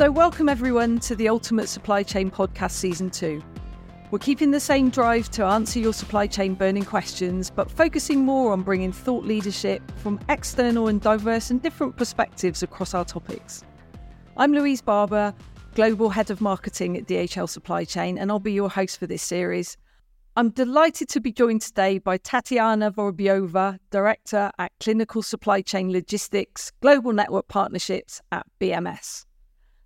So, welcome everyone to the Ultimate Supply Chain Podcast Season 2. We're keeping the same drive to answer your supply chain burning questions, but focusing more on bringing thought leadership from external and diverse and different perspectives across our topics. I'm Louise Barber, Global Head of Marketing at DHL Supply Chain, and I'll be your host for this series. I'm delighted to be joined today by Tatjana Vorobjova, Director at Clinical Supply Chain Logistics, Global Network Partnerships at BMS.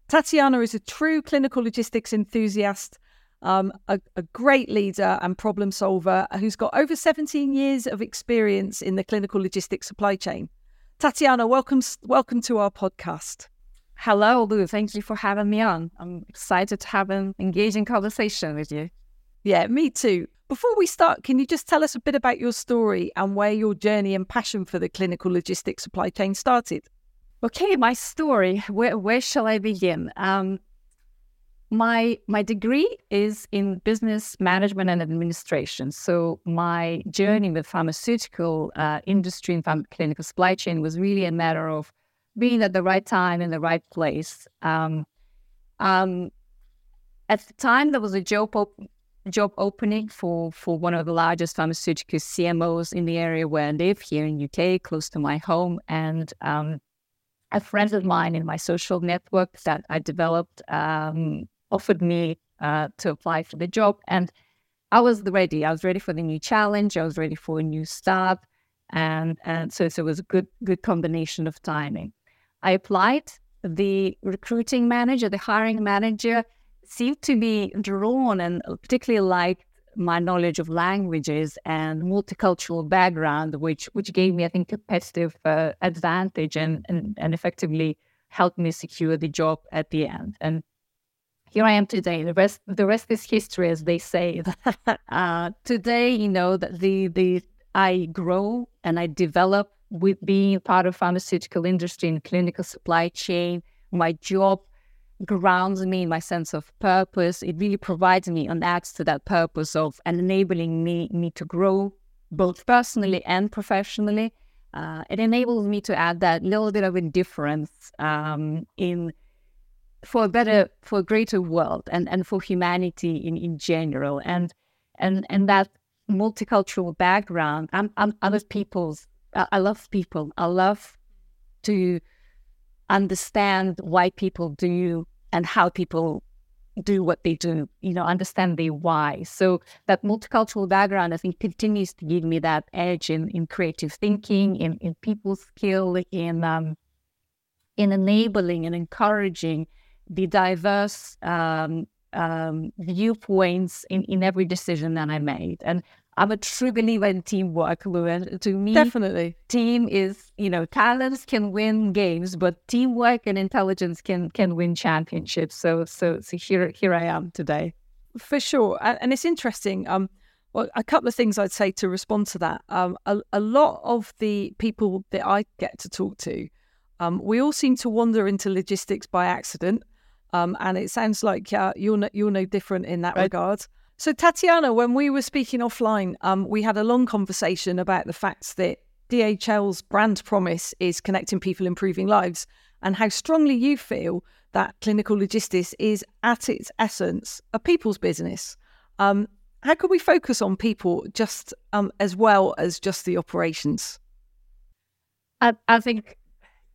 Tatjana is a true clinical logistics enthusiast, um, a, a, great leader and problem solver who's got over 17 years of experience in the clinical logistics supply chain. Tatjana, welcome, welcome to our podcast. Hello, Lou. Thank you for having me on. I'm excited to have an engaging conversation with you. Yeah, me too. Before we start, can you just tell us a bit about your story and where your journey and passion for the clinical logistics supply chain started? Okay, my story. Where where shall I begin? Um, my my degree is in business management and administration. So my journey with pharmaceutical uh, industry and clinical supply chain was really a matter of being at the right time in the right place. Um, um, at the time, there was a job op- job opening for for one of the largest pharmaceutical CMOs in the area where I live here in UK, close to my home, and um, a friend of mine in my social network that I developed um, offered me uh, to apply for the job. And I was ready. I was ready for the new challenge. I was ready for a new start. And, and so, so it was a good, good combination of timing. I applied. The recruiting manager, the hiring manager, seemed to be drawn and particularly liked my knowledge of languages and multicultural background, which which gave me, I think, a competitive uh, advantage and, and and effectively helped me secure the job at the end. And here I am today. The rest the rest is history, as they say. uh, today, you know, the the I grow and I develop with being part of pharmaceutical industry and clinical supply chain. My job grounds me in my sense of purpose. It really provides me and adds to that purpose of enabling me me to grow both personally and professionally. Uh, it enables me to add that little bit of indifference um, in for a better, for a greater world and, and for humanity in, in general. And and and that multicultural background. I'm I'm other people's. I, I love people. I love to understand why people do and how people do what they do, you know, understand the why. So that multicultural background, I think, continues to give me that edge in, in creative thinking, in, in people skill, in um, in enabling and encouraging the diverse um, um, viewpoints in, in every decision that I made. And I'm a true believer in teamwork, Luan. To me, definitely, team is you know talents can win games, but teamwork and intelligence can can win championships. So so so here here I am today. For sure, and, and it's interesting. Um, well, a couple of things I'd say to respond to that. Um, a, a lot of the people that I get to talk to, um, we all seem to wander into logistics by accident. Um, and it sounds like uh, you're no, you're no different in that right. regard. So, Tatjana, when we were speaking offline, um, we had a long conversation about the fact that DHL's brand promise is connecting people, improving lives, and how strongly you feel that clinical logistics is, at its essence, a people's business. Um, how could we focus on people just um, as well as just the operations? I, I, think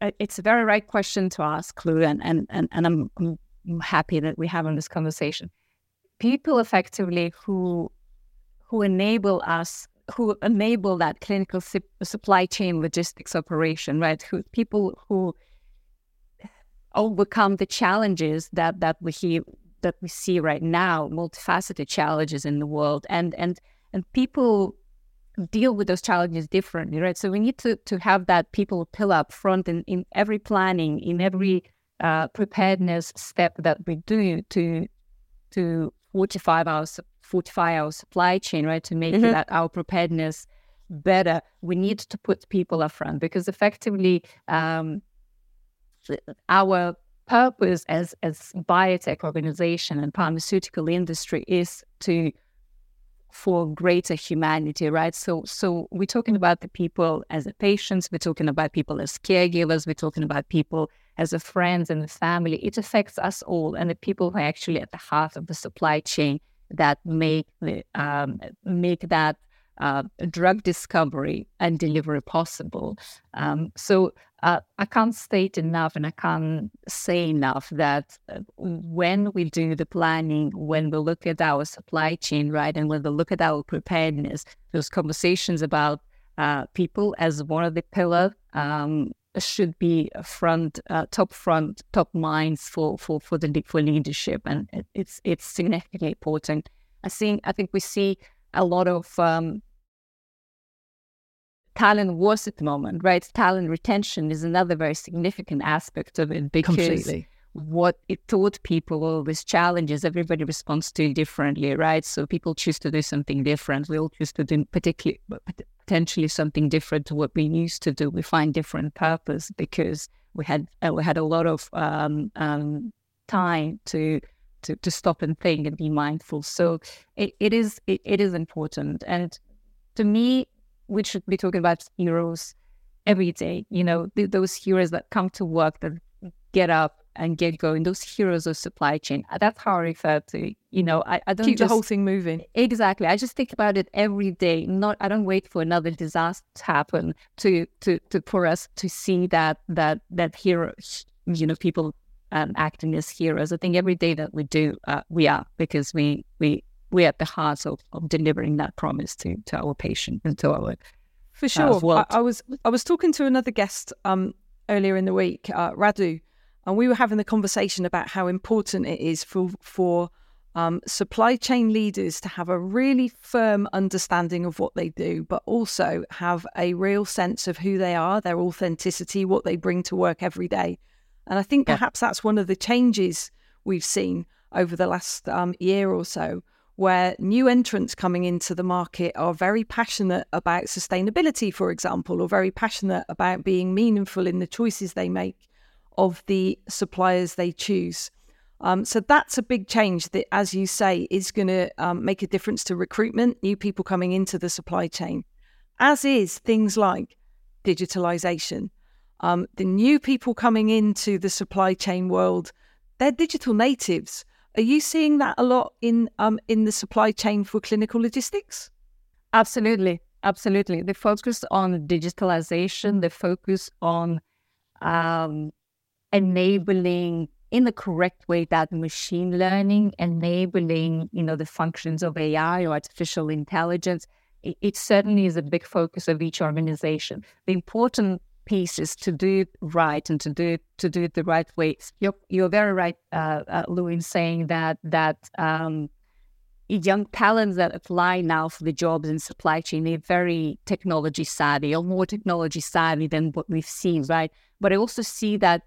uh, it's a very right question to ask, Lou, and, and, and, and I'm, I'm happy that we're having this conversation people effectively who who enable us who enable that clinical supply chain logistics operation right? Who people who overcome the challenges that that we see that we see right now multifaceted challenges in the world. And and and people deal with those challenges differently right? So we need to to have that people pillar up front in, in every planning in every uh, preparedness step that we do to to 45 hours 45 hour supply chain right to make mm-hmm. that our preparedness better we need to put people up front because effectively um, our purpose as as biotech organization and pharmaceutical industry is to for greater humanity, right? So, so we're talking about the people as a patients, we're talking about people as caregivers, we're talking about people as a friends and a family. It affects us all, and the people who are actually at the heart of the supply chain that make the um, make that uh, drug discovery and delivery possible. Um, so uh, I can't state enough and I can't say enough that uh, when we do the planning, when we look at our supply chain, right, and when we look at our preparedness, those conversations about uh, people as one of the pillars um, should be front, uh, top front, top minds for for for the for leadership, and it's it's significantly important. I think I think we see a lot of um, talent wars at the moment, right? Talent retention is another very significant aspect of it because Completely. what it taught people all these challenges, everybody responds to differently, right? So people choose to do something different. We all choose to do particularly potentially something different to what we used to do. We find different purpose because we had uh, we had a lot of um, um, time to to, to stop and think and be mindful. So it, it is it, it is important. And to me, we should be talking about heroes every day. You know, th- those heroes that come to work, that get up and get going. Those heroes of supply chain. Uh, that's how I refer to. You know, I, I don't keep just, the whole thing moving. Exactly. I just think about it every day. Not I don't wait for another disaster to happen to to to for us to see that that that hero. You know, people um, acting as heroes. I think every day that we do, uh, we are because we we we're at the heart of, of delivering that promise to to our patient and to our for sure. Uh, I, I, was I was talking to another guest um, earlier in the week, uh, Radu, and we were having the conversation about how important it is for for um, supply chain leaders to have a really firm understanding of what they do, but also have a real sense of who they are, their authenticity, what they bring to work every day. And I think perhaps yeah. that's one of the changes we've seen over the last um, year or so, where new entrants coming into the market are very passionate about sustainability, for example, or very passionate about being meaningful in the choices they make of the suppliers they choose. Um, so that's a big change that, as you say, is going to um, make a difference to recruitment, new people coming into the supply chain, as is things like digitalization. Um, the new people coming into the supply chain world, they're digital natives. Are you seeing that a lot in um, in the supply chain for clinical logistics? Absolutely, absolutely. The focus on digitalization, the focus on um, enabling in the correct way that machine learning, enabling you know the functions of AI or artificial intelligence. It, it certainly is a big focus of each organization. The important pieces to do it right and to do it to do it the right way. You're you're very right, uh, uh, Lou, in saying that that um, young talents that apply now for the jobs in supply chain they're very technology savvy or more technology savvy than what we've seen, right? But I also see that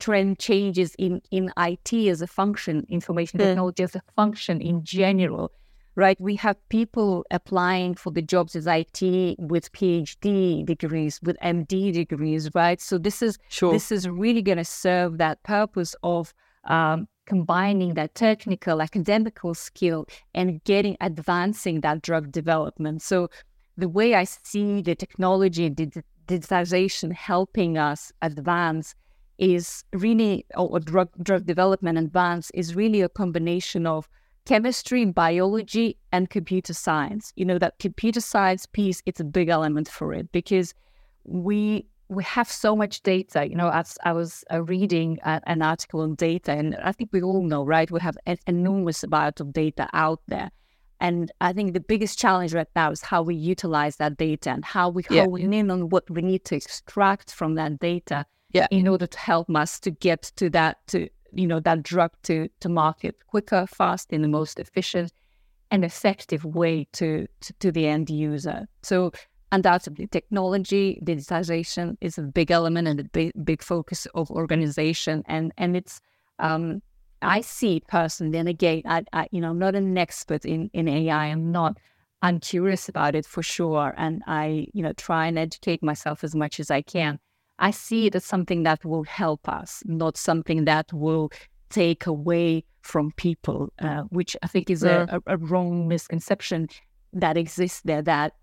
trend changes in in IT as a function, information technology as a function in general right? We have people applying for the jobs as IT with PhD degrees, with MD degrees, right? So this is sure. this is really going to serve that purpose of um, combining that technical academical skill and getting advancing that drug development. So the way I see the technology and digitization helping us advance is really or drug drug development advance is really a combination of chemistry, biology, and computer science. You know, that computer science piece, it's a big element for it because we we have so much data. You know, as I was uh, reading a, an article on data, and I think we all know, right? We have an enormous amount of data out there. And I think the biggest challenge right now is how we utilize that data and how we yeah. hone in on what we need to extract from that data yeah. in order to help us to get to that to you know that drug to to market quicker, fast, in the most efficient and effective way to, to, to the end user. So undoubtedly, technology digitization is a big element and a big big focus of organization, and and it's um, I see personally, and again, I, I you know I'm not an expert in in AI. I'm not. I'm curious about it for sure, and I you know try and educate myself as much as I can. I see it as something that will help us, not something that will take away from people, uh, which I think is a, a, a, wrong misconception. that exists there that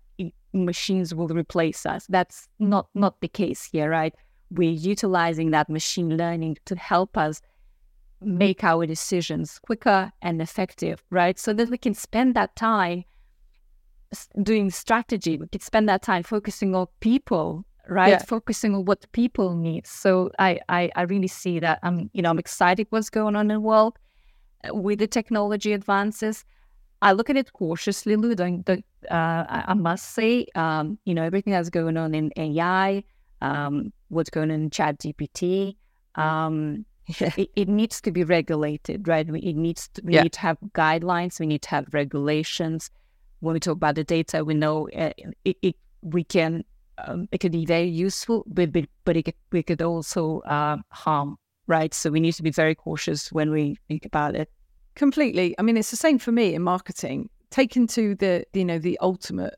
machines will replace us. That's not not the case here, right? We're utilizing that machine learning to help us make our decisions quicker and effective, right? So that we can spend that time doing strategy. We can spend that time focusing on people, right? Yeah. Focusing on what people need. So I, I, I really see that. I'm, you know, I'm excited what's going on in the world uh, with the technology advances. I look at it cautiously, Lou. Don't, don't, uh, I must say, um, you know, everything that's going on in AI, um, what's going on in Chat GPT, um, it, it, needs to be regulated, right? we, It needs to, we yeah. need to have guidelines. We need to have regulations. When we talk about the data, we know uh, it, it, we can um, it could be very useful, but but, but it could, we could also uh, harm, right? So we need to be very cautious when we think about it. Completely. I mean, it's the same for me in marketing. Taken to the you know the ultimate,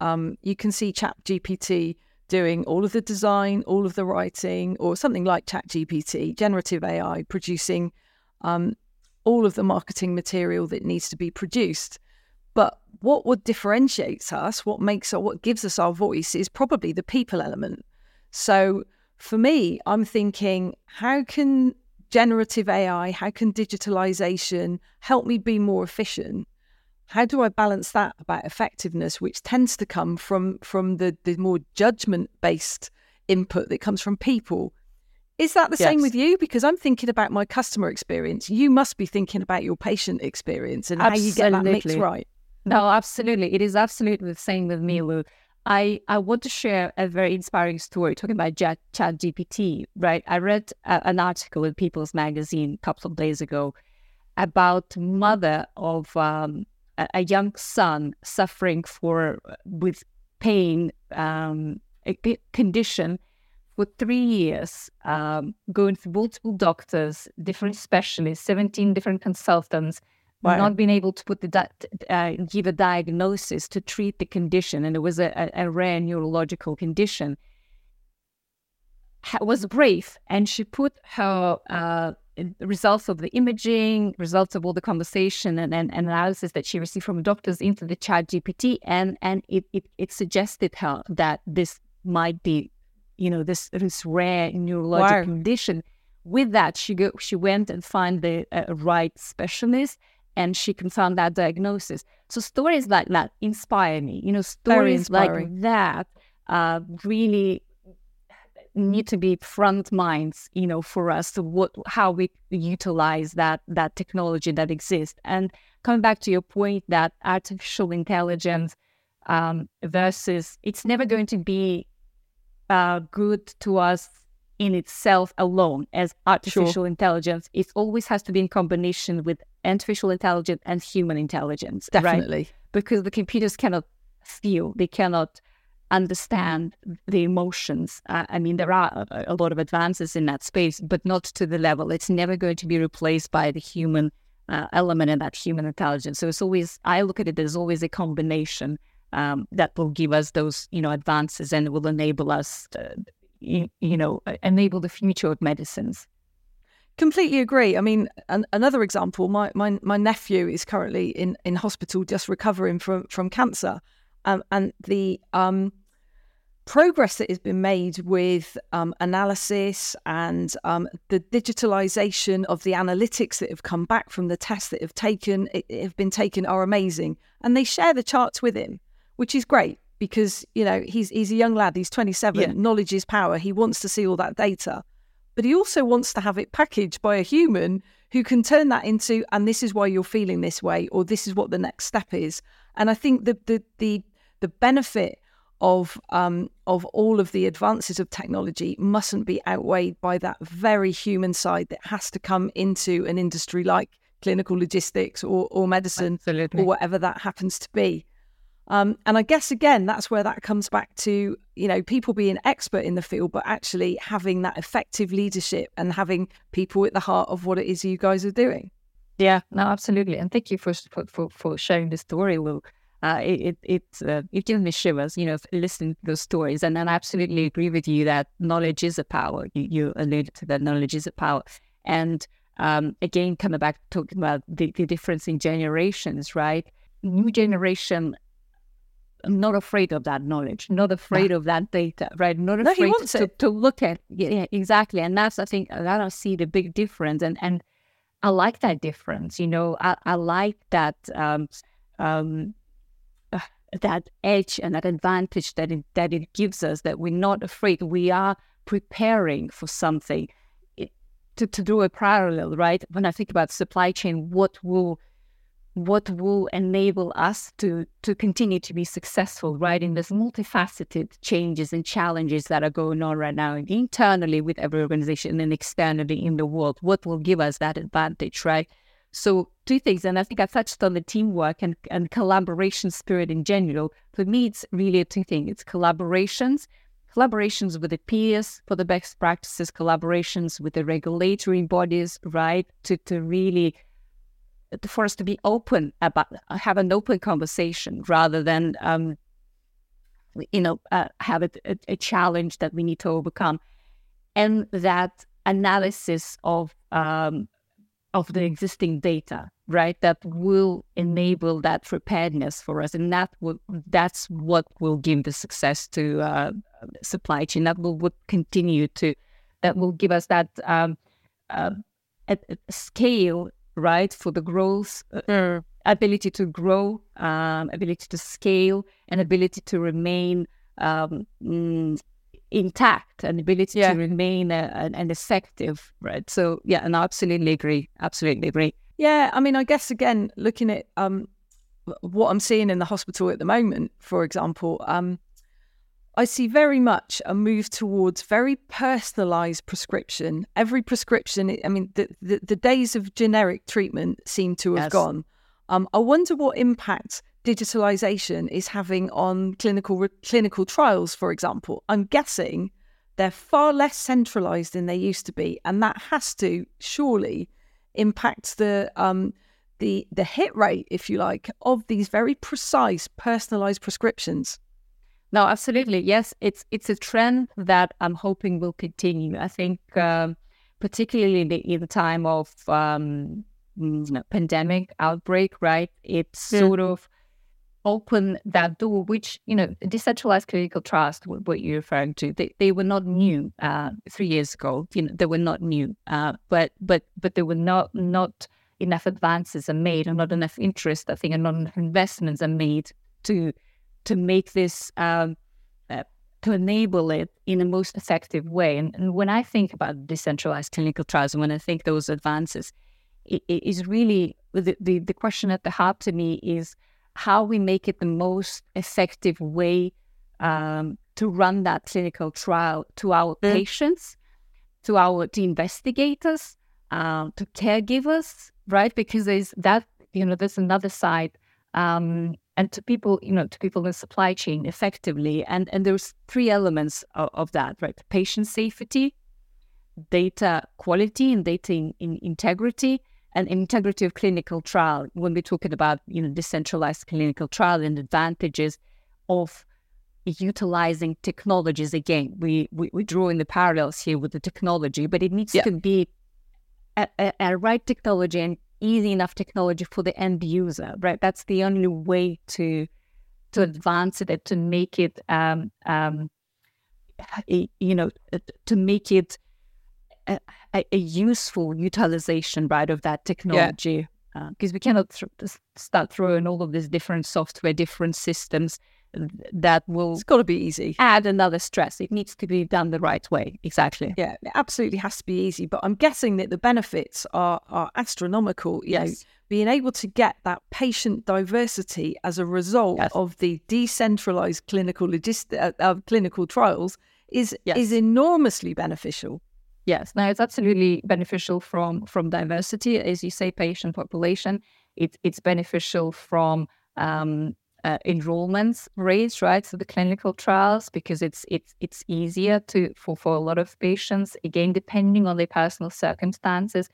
um, you can see Chat GPT doing all of the design, all of the writing, or something like Chat GPT, generative AI, producing um, all of the marketing material that needs to be produced. What would differentiates us, what makes or what gives us our voice, is probably the people element. So for me, I'm thinking, how can generative AI, how can digitalization help me be more efficient? How do I balance that about effectiveness, which tends to come from from the, the more judgment based input that comes from people? Is that the yes. same with you? Because I'm thinking about my customer experience. You must be thinking about your patient experience and Absolutely. how you get that mix right. No, absolutely. It is absolutely the same with me, Lou. I, I want to share a very inspiring story talking about Chat, Chat GPT, right? I read a, an article in People's Magazine a couple of days ago about mother of um, a, a, young son suffering for with pain um, a condition for three years, um, going through multiple doctors, different specialists, 17 different consultants, Wow. not being able to put the di- uh, give a diagnosis to treat the condition, and it was a, a, rare neurological condition. was brave, and she put her uh, results of the imaging, results of all the conversation and, and, and, analysis that she received from doctors into the Chat GPT, and and it, it it suggested her that this might be, you know, this this rare neurological wow. condition. With that, she go she went and found the uh, right specialist and she confirmed that diagnosis. So stories like that inspire me. You know, stories like that uh, really need to be front minds, you know, for us to what how we utilize that that technology that exists. And coming back to your point that artificial intelligence um, versus it's never going to be uh, good to us in itself alone as artificial sure. intelligence. It always has to be in combination with artificial intelligence and human intelligence. Definitely. Right? Because the computers cannot feel, they cannot understand the emotions. Uh, I mean, there are a, a, lot of advances in that space, but not to the level. It's never going to be replaced by the human uh, element in that human intelligence. So it's always, I look at it as always a combination um, that will give us those, you know, advances and will enable us, to, you, you know, enable the future of medicines. Completely agree. I mean, an, another example, my, my my nephew is currently in, in hospital just recovering from from cancer, um, and the um, progress that has been made with um, analysis and um, the digitalization of the analytics that have come back from the tests that have taken have been taken are amazing, and they share the charts with him, which is great because you know he's he's a young lad, he's twenty seven, yeah. knowledge is power. He wants to see all that data but he also wants to have it packaged by a human who can turn that into and this is why you're feeling this way or this is what the next step is and i think the the the, the benefit of um, of all of the advances of technology mustn't be outweighed by that very human side that has to come into an industry like clinical logistics or, or medicine Absolutely. or whatever that happens to be. Um, and I guess again, that's where that comes back to you know people being expert in the field, but actually having that effective leadership and having people at the heart of what it is you guys are doing. Yeah, no, absolutely, and thank you for for for sharing the story, Lou. Uh, it it it, uh, it gives me shivers, you know, listening to those stories, and, I absolutely agree with you that knowledge is a power. You, you alluded to that knowledge is a power, and um, again, coming back to talking about the, the difference in generations, right? New generation not afraid of that knowledge, not afraid of that data, right? Not No, he afraid wants to, to look at yeah, yeah, exactly. And that's I think that I see the big difference, and and I like that difference. You know, I, I like that um, um, uh, that edge and that advantage that it that it gives us. That we're not afraid. We are preparing for something. It, to to do a parallel, right? When I think about supply chain, what will what will enable us to to continue to be successful right in this multifaceted changes and challenges that are going on right now internally with every organization and externally in the world. What will give us that advantage right? So two things and i think i touched on the teamwork and, and collaboration spirit in general. For me it's really two things it's collaborations collaborations with the peers for the best practices collaborations with the regulatory bodies right to to really for us to be open about have an open conversation rather than um, you know uh, have a, a, a, challenge that we need to overcome. And that analysis of um, of the existing data right that will enable that preparedness for us. And that will that's what will give the success to uh, supply chain. That will, continue to that will give us that um, uh, scale right for the growth mm. ability to grow um, ability to scale and ability to remain um, mm, intact and ability yeah. to remain an, an effective right so yeah and i absolutely agree absolutely agree yeah i mean i guess again looking at um, what i'm seeing in the hospital at the moment for example um, I see very much a move towards very personalized prescription. Every prescription, I mean, the, the, the days of generic treatment seem to have yes. gone. Um, I wonder what impact digitalization is having on clinical clinical trials, for example. I'm guessing they're far less centralized than they used to be, and that has to surely impact the um, the the hit rate, if you like, of these very precise, personalized prescriptions. No, absolutely. Yes, it's it's a trend that I'm hoping will continue. I think, um, particularly in the, in the time of um, pandemic outbreak, right? It's yeah. sort of open that door, which you know, decentralized clinical trust, what you're referring to, they, they were not new uh, three years ago. You know, they were not new, uh, but but but they were not not enough advances are made, and not enough interest, I think, and not enough investments are made to to make this um, uh, to enable it in a most effective way. And, and, when I think about decentralized clinical trials, and when I think those advances, it, it is really the, the, the question at the heart to me is how we make it the most effective way um, to run that clinical trial to our mm. patients, to our to investigators, um, to caregivers, right? Because there's that you know there's another side um, and to people, you know, to people in the supply chain effectively. And and there's three elements of, of that, right? Patient safety, data quality, and data in, in integrity, and integrity of clinical trial. When we're talking about you know decentralized clinical trial and advantages of utilizing technologies again we, we we draw in the parallels here with the technology but it needs yeah. to be a, a, a right technology and easy enough technology for the end user, right? That's the only way to to advance it, to make it, um, um, you know, to make it a, a, useful utilization, right, of that technology. Because yeah. uh, we cannot th- start throwing all of these different software, different systems that will it's got to be easy. add another stress. It needs to be done the right way. Exactly. Yeah it absolutely has to be easy but i'm guessing that the benefits are are astronomical you yes. know being able to get that patient diversity as a result yes. of the decentralized clinical logist- uh, uh, clinical trials is yes. is enormously beneficial. Yes. Now it's absolutely beneficial from from diversity. As you say patient population it's it's beneficial from um, uh, enrollments rates, right? So the clinical trials, because it's it's it's easier to for for a lot of patients. Again, depending on their personal circumstances.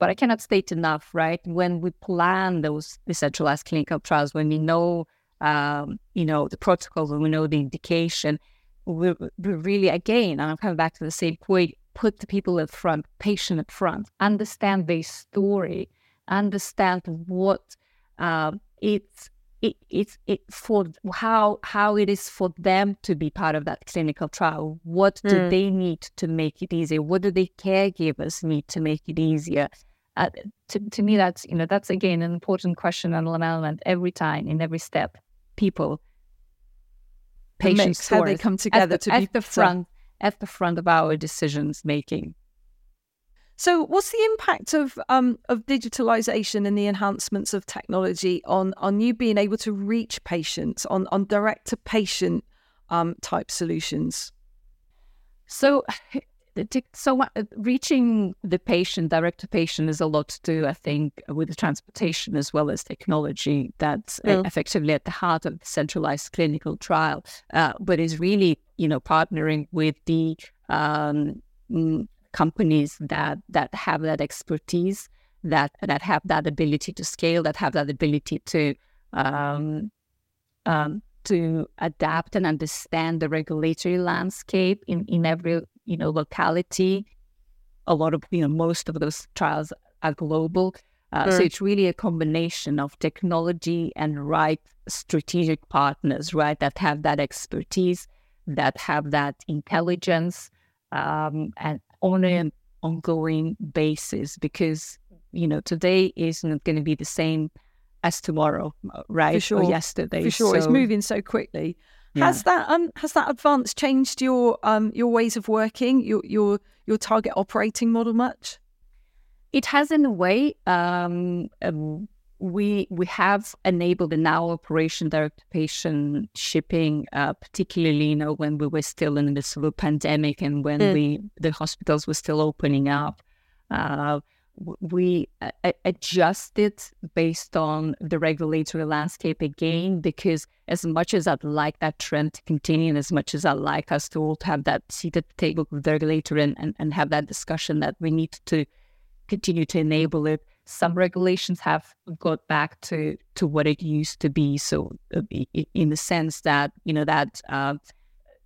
But I cannot state enough, right? When we plan those decentralized clinical trials, when we know, um, you know, the protocols, when we know the indication, we we really, again, and I'm coming back to the same point, put the people at front, patient at front, understand their story, understand what uh, it's it, it's it for how how it is for them to be part of that clinical trial. What do mm. they need to make it easier? What do the caregivers need to make it easier? Uh, to, to me, that's you know that's again an important question and an element every time in every step. People, patients, how they come together at the, to at be the front at the front of our decisions making. So, what's the impact of um, of digitalization and the enhancements of technology on on you being able to reach patients on on direct to patient um, type solutions? So, so uh, reaching the patient direct to patient is a lot to do, I think, with the transportation as well as technology. That's mm. effectively at the heart of the centralized clinical trial, uh, but is really you know partnering with the um, mm, companies that that have that expertise, that that have that ability to scale, that have that ability to um, um, to adapt and understand the regulatory landscape in, in every you know locality. A lot of you know most of those trials are global. Uh, So it's really a combination of technology and right strategic partners, right, that have that expertise, that have that intelligence, um, and on an ongoing basis because you know today is not going to be the same as tomorrow, uh, right? For sure. Or yesterday. For sure, so, it's moving so quickly. Yeah. Has that um, has that advance changed your um, your ways of working, your your your target operating model much? It has in a way. Um, um we we have enabled in our operation direct patient shipping, uh, particularly you know when we were still in the sort of pandemic and when mm. we the hospitals were still opening up. Uh, we uh, adjusted based on the regulatory landscape again because as much as I'd like that trend to continue and as much as I'd like us to all have that seat at the table with the regulator and, and, and have that discussion that we need to continue to enable it some regulations have got back to to what it used to be. So, uh, in the sense that you know that uh,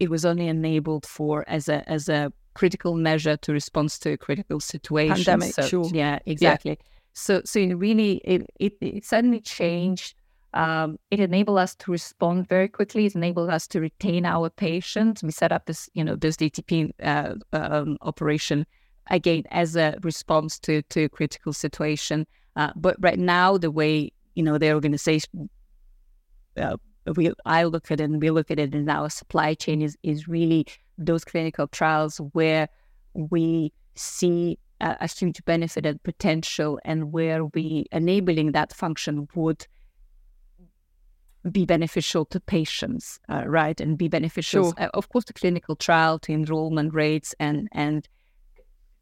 it was only enabled for as a as a critical measure to respond to a critical situation. Pandemic, so, sure. Yeah, exactly. Yeah. So, so it really, it, it, it suddenly changed. Um, it enabled us to respond very quickly. It enabled us to retain our patients. We set up this, you know, this DTP uh, um, operation again as a response to to a critical situation. Uh, but right now, the way you know the organization, uh, we I look at it and we look at it in our supply chain is is really those clinical trials where we see a, a huge benefit and potential, and where we enabling that function would be beneficial to patients, uh, right, and be beneficial, sure. uh, of course, to clinical trial, to enrollment rates, and and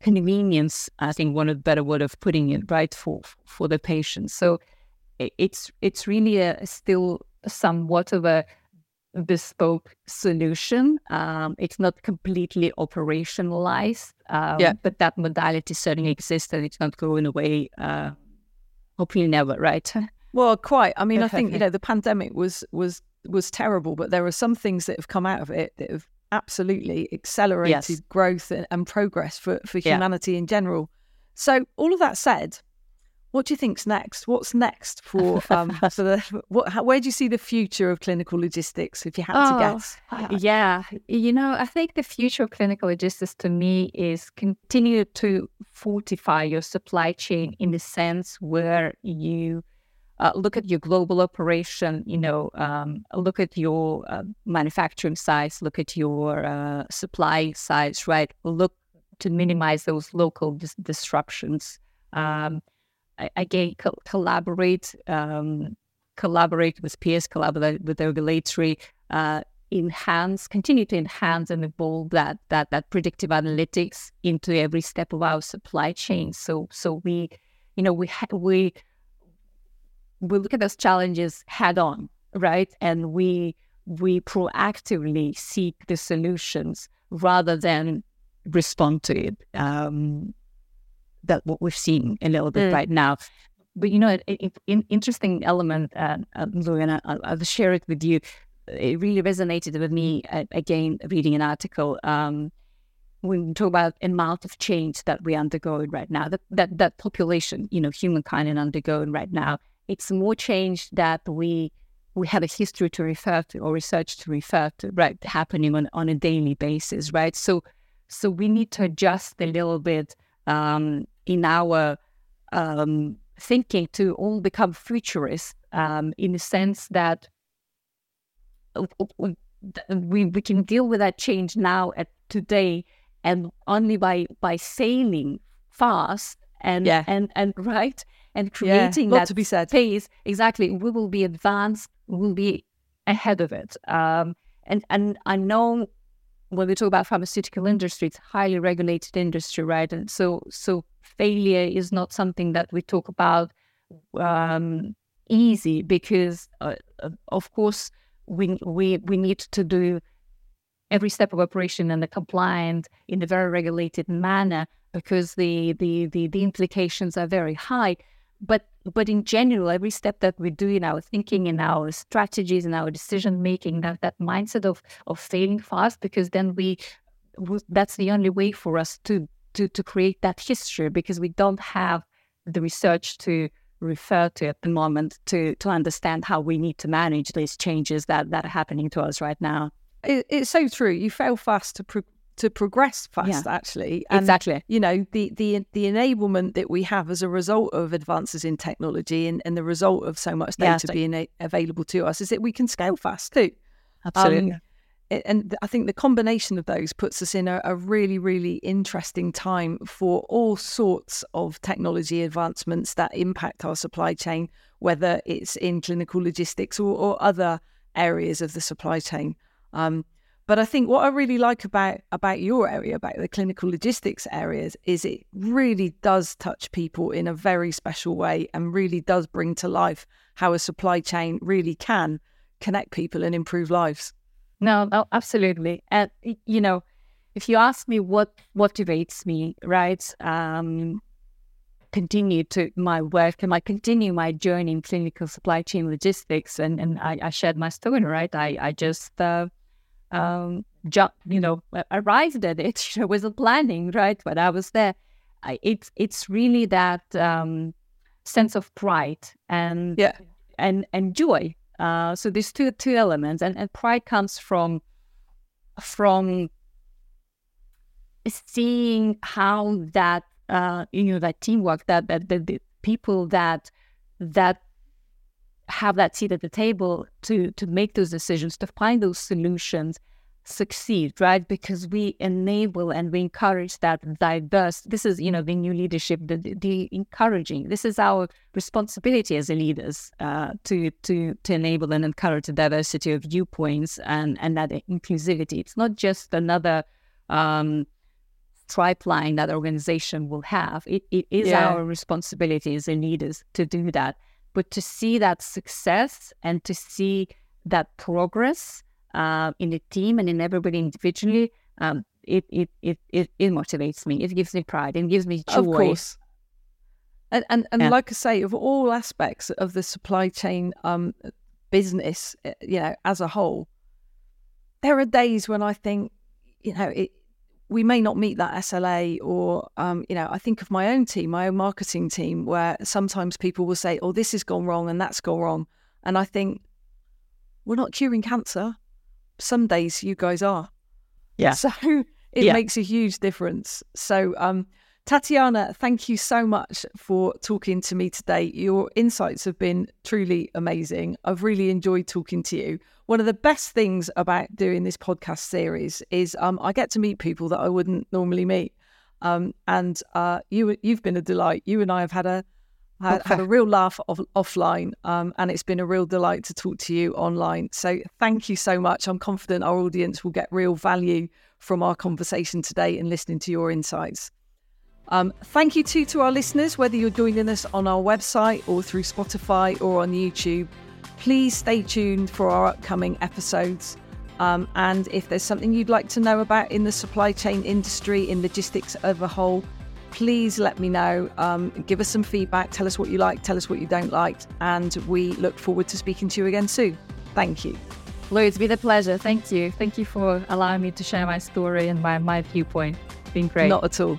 convenience, I think one of the better word of putting it, right, for for the patient. So it's it's really a still somewhat of a bespoke solution. Um, it's not completely operationalized, um, yeah. but that modality certainly exists and it's not going away. Uh, hopefully, never. Right? Well, quite. I mean, I think you know the pandemic was was was terrible, but there are some things that have come out of it that have absolutely accelerated yes. growth and, and, progress for, for humanity yeah. in general. So, all of that said, what do you think's next? What's next for um, for the what? How, where do you see the future of clinical logistics? If you had oh, to guess, yeah, you know, I think the future of clinical logistics to me is continue to fortify your supply chain in the sense where you uh, look at your global operation, you know, um, look at your uh, manufacturing size, look at your uh, supply size, right? Look to minimize those local dis- disruptions. Um, again, co- collaborate, um, collaborate with peers, collaborate with the regulatory, uh, enhance, continue to enhance and evolve that that that predictive analytics into every step of our supply chain. So so we, you know, we ha- we we look at those challenges head on, right? And we we proactively seek the solutions rather than respond to it. Um, that what we've seen a little bit mm. right now. But you know, an interesting element, uh, uh, and I'll, I'll, share it with you. It really resonated with me uh, again, reading an article. Um, when we talk about amount of change that we're undergoing right now, that, that that population, you know, humankind is undergoing right now, it's more change that we we have a history to refer to or research to refer to, right? Happening on, on a daily basis, right? So, so we need to adjust a little bit um, in our um, thinking to all become futurists um, in the sense that we, we can deal with that change now at today and only by by sailing fast and yeah. and and right and creating yeah, that to be said. space exactly we will be advanced we will be ahead of it um, and and i know when we talk about pharmaceutical industry it's highly regulated industry right and so so failure is not something that we talk about um, easy because uh, of course we we we need to do every step of operation and the compliant in a very regulated manner because the, the the the implications are very high but but in general every step that we do in our thinking in our strategies in our decision making that that mindset of of failing fast because then we that's the only way for us to to to create that history because we don't have the research to refer to at the moment to to understand how we need to manage these changes that that are happening to us right now. It, it's so true. You fail fast to pro- to progress fast, yeah. actually. And, exactly. You know the the the enablement that we have as a result of advances in technology and, and the result of so much data yeah, being a- available to us is that we can scale fast too. Absolutely. Um, and I think the combination of those puts us in a, a, really, really interesting time for all sorts of technology advancements that impact our supply chain, whether it's in clinical logistics or, or other areas of the supply chain. Um, but I think what I really like about about your area, about the clinical logistics areas, is it really does touch people in a very special way and really does bring to life how a supply chain really can connect people and improve lives. No, no, absolutely. And you know, if you ask me what motivates me, right? Um, continue to my work and I continue my journey in clinical supply chain logistics and, and I, I shared my story, right? I, I just uh, um jump, you know, arrived at it. I wasn't planning, right? But I was there. I, it's it's really that um, sense of pride and yeah. and and joy uh, so these two two elements, and, and pride comes from from seeing how that uh, you know that teamwork, that that the, the people that that have that seat at the table to to make those decisions, to find those solutions, succeed, right? Because we enable and we encourage that diverse. This is, you know, the new leadership, the, the encouraging. This is our responsibility as leaders uh, to to to enable and encourage the diversity of viewpoints and and that inclusivity. It's not just another um, stripe line that organization will have. It it is yeah. our responsibility as leaders to do that, but to see that success and to see that progress uh, in the team and in everybody individually, um, it, it, it, it, it motivates me. It gives me pride. It gives me joy. Of course. And, and, and yeah. like I say, of all aspects of the supply chain um, business, eh, you know, as a whole, there are days when I think, you know, it, we may not meet that SLA, or um, you know, I think of my own team, my own marketing team, where sometimes people will say, "Oh, this has gone wrong and that's gone wrong," and I think we're not curing cancer some days you guys are. Yeah. So it yeah. makes a huge difference. So, um, Tatjana, thank you so much for talking to me today. Your insights have been truly amazing. I've really enjoyed talking to you. One of the best things about doing this podcast series is um, I get to meet people that I wouldn't normally meet. Um, and uh, you, you've been a delight. You and I have had a had, had a real laugh off, offline, um, and it's been a real delight to talk to you online. So thank you so much. I'm confident our audience will get real value from our conversation today and listening to your insights. Um, thank you too to our listeners, whether you're joining us on our website or through Spotify or on YouTube. Please stay tuned for our upcoming episodes. Um, and if there's something you'd like to know about in the supply chain industry, in logistics as a whole, please let me know. Um, give us some feedback. Tell us what you like, tell us what you don't like. And we look forward to speaking to you again soon. Thank you. Lou, it's been a pleasure. Thank you. Thank you for allowing me to share my story and my, my viewpoint. It's been great. Not at all.